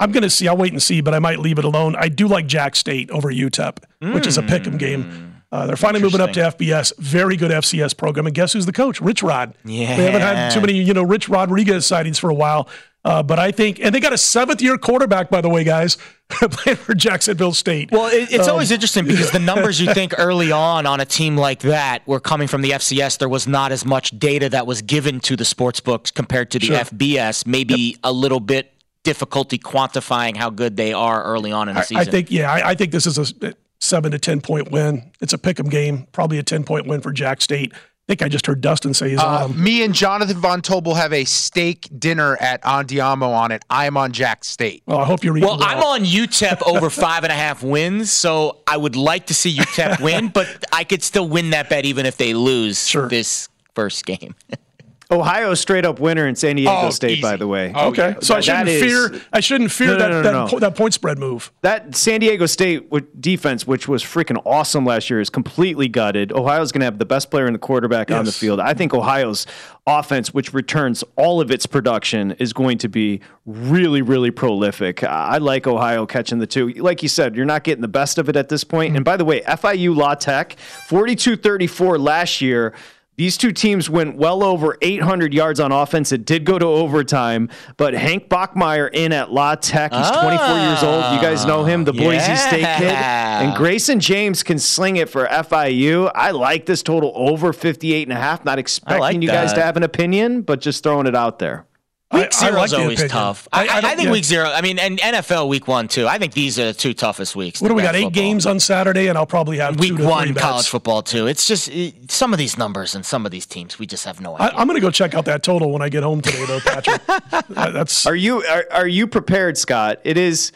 Speaker 6: I'm going to see. I'll wait and see, but I might leave it alone. I do like Jack State over UTEP, mm. which is a pick 'em game. Uh, they're finally moving up to FBS. Very good FCS program. And guess who's the coach? Rich Rod.
Speaker 5: Yeah.
Speaker 6: They haven't had too many, you know, Rich Rodriguez sightings for a while. Uh, but I think, and they got a seventh year quarterback, by the way, guys, playing for Jacksonville State.
Speaker 5: Well, it, it's um, always interesting because the numbers you think early on on a team like that were coming from the FCS. There was not as much data that was given to the sports books compared to the sure. FBS. Maybe yep. a little bit difficulty quantifying how good they are early on in the season.
Speaker 6: I, I think, yeah, I, I, think this is a seven to 10 point win. It's a pick 'em game, probably a 10 point win for Jack State. I think I just heard Dustin say he's uh,
Speaker 7: on Me and Jonathan Von Tobel have a steak dinner at Andiamo on it. I'm on Jack State.
Speaker 6: Well, I hope you're
Speaker 5: Well, I'm on UTEP over five and a half wins, so I would like to see UTEP win, but I could still win that bet even if they lose sure. this first game.
Speaker 4: Ohio straight up winner in San Diego oh, State, easy. by the way.
Speaker 6: Oh, okay, so I shouldn't fear. I shouldn't fear no, no, that no, that, that, point spread move.
Speaker 4: That San Diego State defense, which was freaking awesome last year, is completely gutted. Ohio's going to have the best player in the quarterback yes. on the field. I think Ohio's offense, which returns all of its production, is going to be really, really prolific. I like Ohio catching the two. Like you said, you're not getting the best of it at this point. Mm-hmm. And by the way, FIU La Tech, 42 34 last year. These two teams went well over 800 yards on offense. It did go to overtime, but Hank Bachmeier in at La Tech. He's 24 years old. You guys know him, the Boise yeah. State kid. And Grayson James can sling it for FIU. I like this total over 58 and a half. Not expecting like you guys to have an opinion, but just throwing it out there.
Speaker 5: Week zero is like always tough. I, I, I think yeah. week zero. I mean, and NFL week one too. I think these are the two toughest weeks.
Speaker 6: What do we got? Eight football. games on Saturday, and I'll probably have
Speaker 5: week one college football too. It's just it, some of these numbers and some of these teams we just have no idea.
Speaker 6: I, am going to go check out that total when I get home today, though, Patrick. That's.
Speaker 4: Are you are, are you prepared, Scott? It is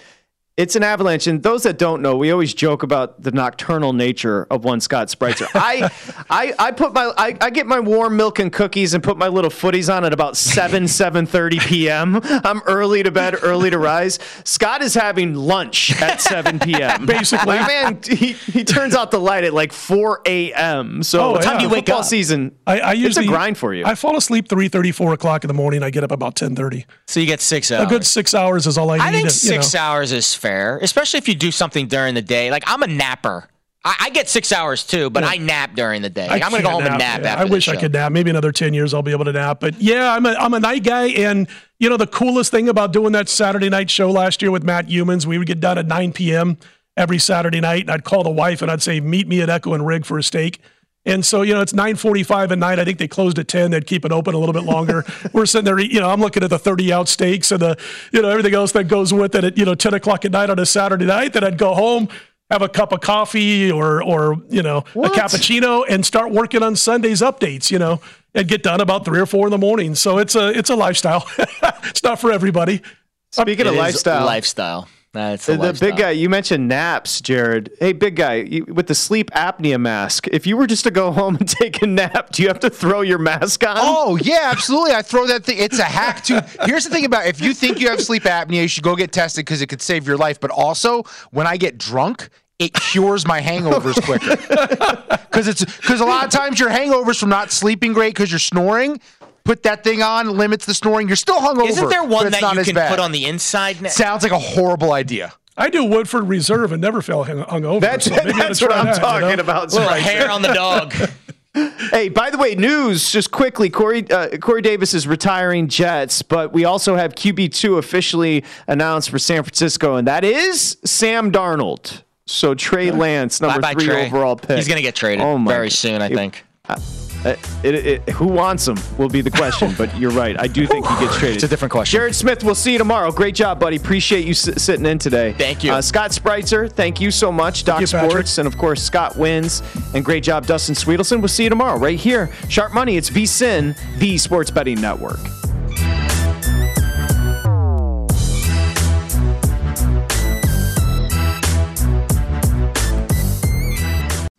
Speaker 4: it's an avalanche, and those that don't know, we always joke about the nocturnal nature of one Scott Spreitzer. I, I, I put my, I, I, get my warm milk and cookies and put my little footies on at about seven, seven thirty p.m. I'm early to bed, early to rise. Scott is having lunch at seven p.m.
Speaker 6: Basically,
Speaker 4: my man, he, he turns out the light at like four a.m. So
Speaker 5: oh, time yeah. you wake up
Speaker 4: season, I, I usually, it's a grind for you.
Speaker 6: I fall asleep three thirty, four o'clock in the morning. I get up about ten thirty.
Speaker 5: So you get six hours.
Speaker 6: A good six hours is all I need. I
Speaker 5: think to, six know. hours is fair, especially if you do something during the day. Like I'm a napper. I, I get six hours too, but yeah. I nap during the day. Like, I'm going to go home nap, and nap. Yeah.
Speaker 6: I wish I could nap. Maybe another ten years I'll be able to nap. But yeah, I'm a I'm a night guy, and you know the coolest thing about doing that Saturday night show last year with Matt Youmans, we would get done at 9 p.m. every Saturday night, and I'd call the wife and I'd say, "Meet me at Echo and Rig for a steak." And so, you know, it's 9:45 at night. I think they closed at 10. They'd keep it open a little bit longer. We're sitting there, you know, I'm looking at the 30 out steaks and the, you know, everything else that goes with it at, you know, 10 o'clock at night on a Saturday night. Then I'd go home, have a cup of coffee or, or you know, what? a cappuccino and start working on Sunday's updates, you know, and get done about three or four in the morning. So it's a, it's a lifestyle. it's not for everybody.
Speaker 4: Speaking
Speaker 5: it
Speaker 4: of lifestyle,
Speaker 5: lifestyle. That's
Speaker 4: the,
Speaker 5: the
Speaker 4: big guy. You mentioned naps, Jared. Hey, big guy, you, with the sleep apnea mask. If you were just to go home and take a nap, do you have to throw your mask on?
Speaker 7: Oh yeah, absolutely. I throw that thing. It's a hack too. Here's the thing about if you think you have sleep apnea, you should go get tested because it could save your life. But also, when I get drunk, it cures my hangovers quicker. Because it's because a lot of times your hangovers from not sleeping great because you're snoring. Put that thing on, limits the snoring. You're still hungover.
Speaker 5: Isn't there one
Speaker 7: it's
Speaker 5: that you can
Speaker 7: bad.
Speaker 5: put on the inside? Now?
Speaker 7: Sounds like a horrible idea.
Speaker 6: I do Woodford Reserve and never feel hung- hungover.
Speaker 4: That's,
Speaker 6: so maybe I
Speaker 4: that's what I'm
Speaker 6: that, you
Speaker 4: talking
Speaker 6: know?
Speaker 4: about.
Speaker 5: Little
Speaker 4: Spicer.
Speaker 5: hair on the dog.
Speaker 4: Hey, by the way, news just quickly. Corey uh, Corey Davis is retiring Jets, but we also have QB two officially announced for San Francisco, and that is Sam Darnold. So Trey Lance, number
Speaker 5: Bye-bye,
Speaker 4: three
Speaker 5: Trey.
Speaker 4: overall pick.
Speaker 5: He's going to get traded
Speaker 4: Oh my
Speaker 5: very
Speaker 4: God.
Speaker 5: soon, I
Speaker 4: It-
Speaker 5: think.
Speaker 4: Uh, it, it, who wants him will be the question, but you're right. I do think he gets traded.
Speaker 5: It's a different question.
Speaker 4: Jared Smith, we'll see you tomorrow. Great job, buddy. Appreciate you s- sitting in today.
Speaker 5: Thank you.
Speaker 4: Uh, Scott Spreitzer, thank you so much. Doc
Speaker 6: you, Patrick.
Speaker 4: Sports, and of course, Scott wins. And great job, Dustin Swedelson. We'll see you tomorrow right here. Sharp Money, it's VSIN, the Sports Betting Network.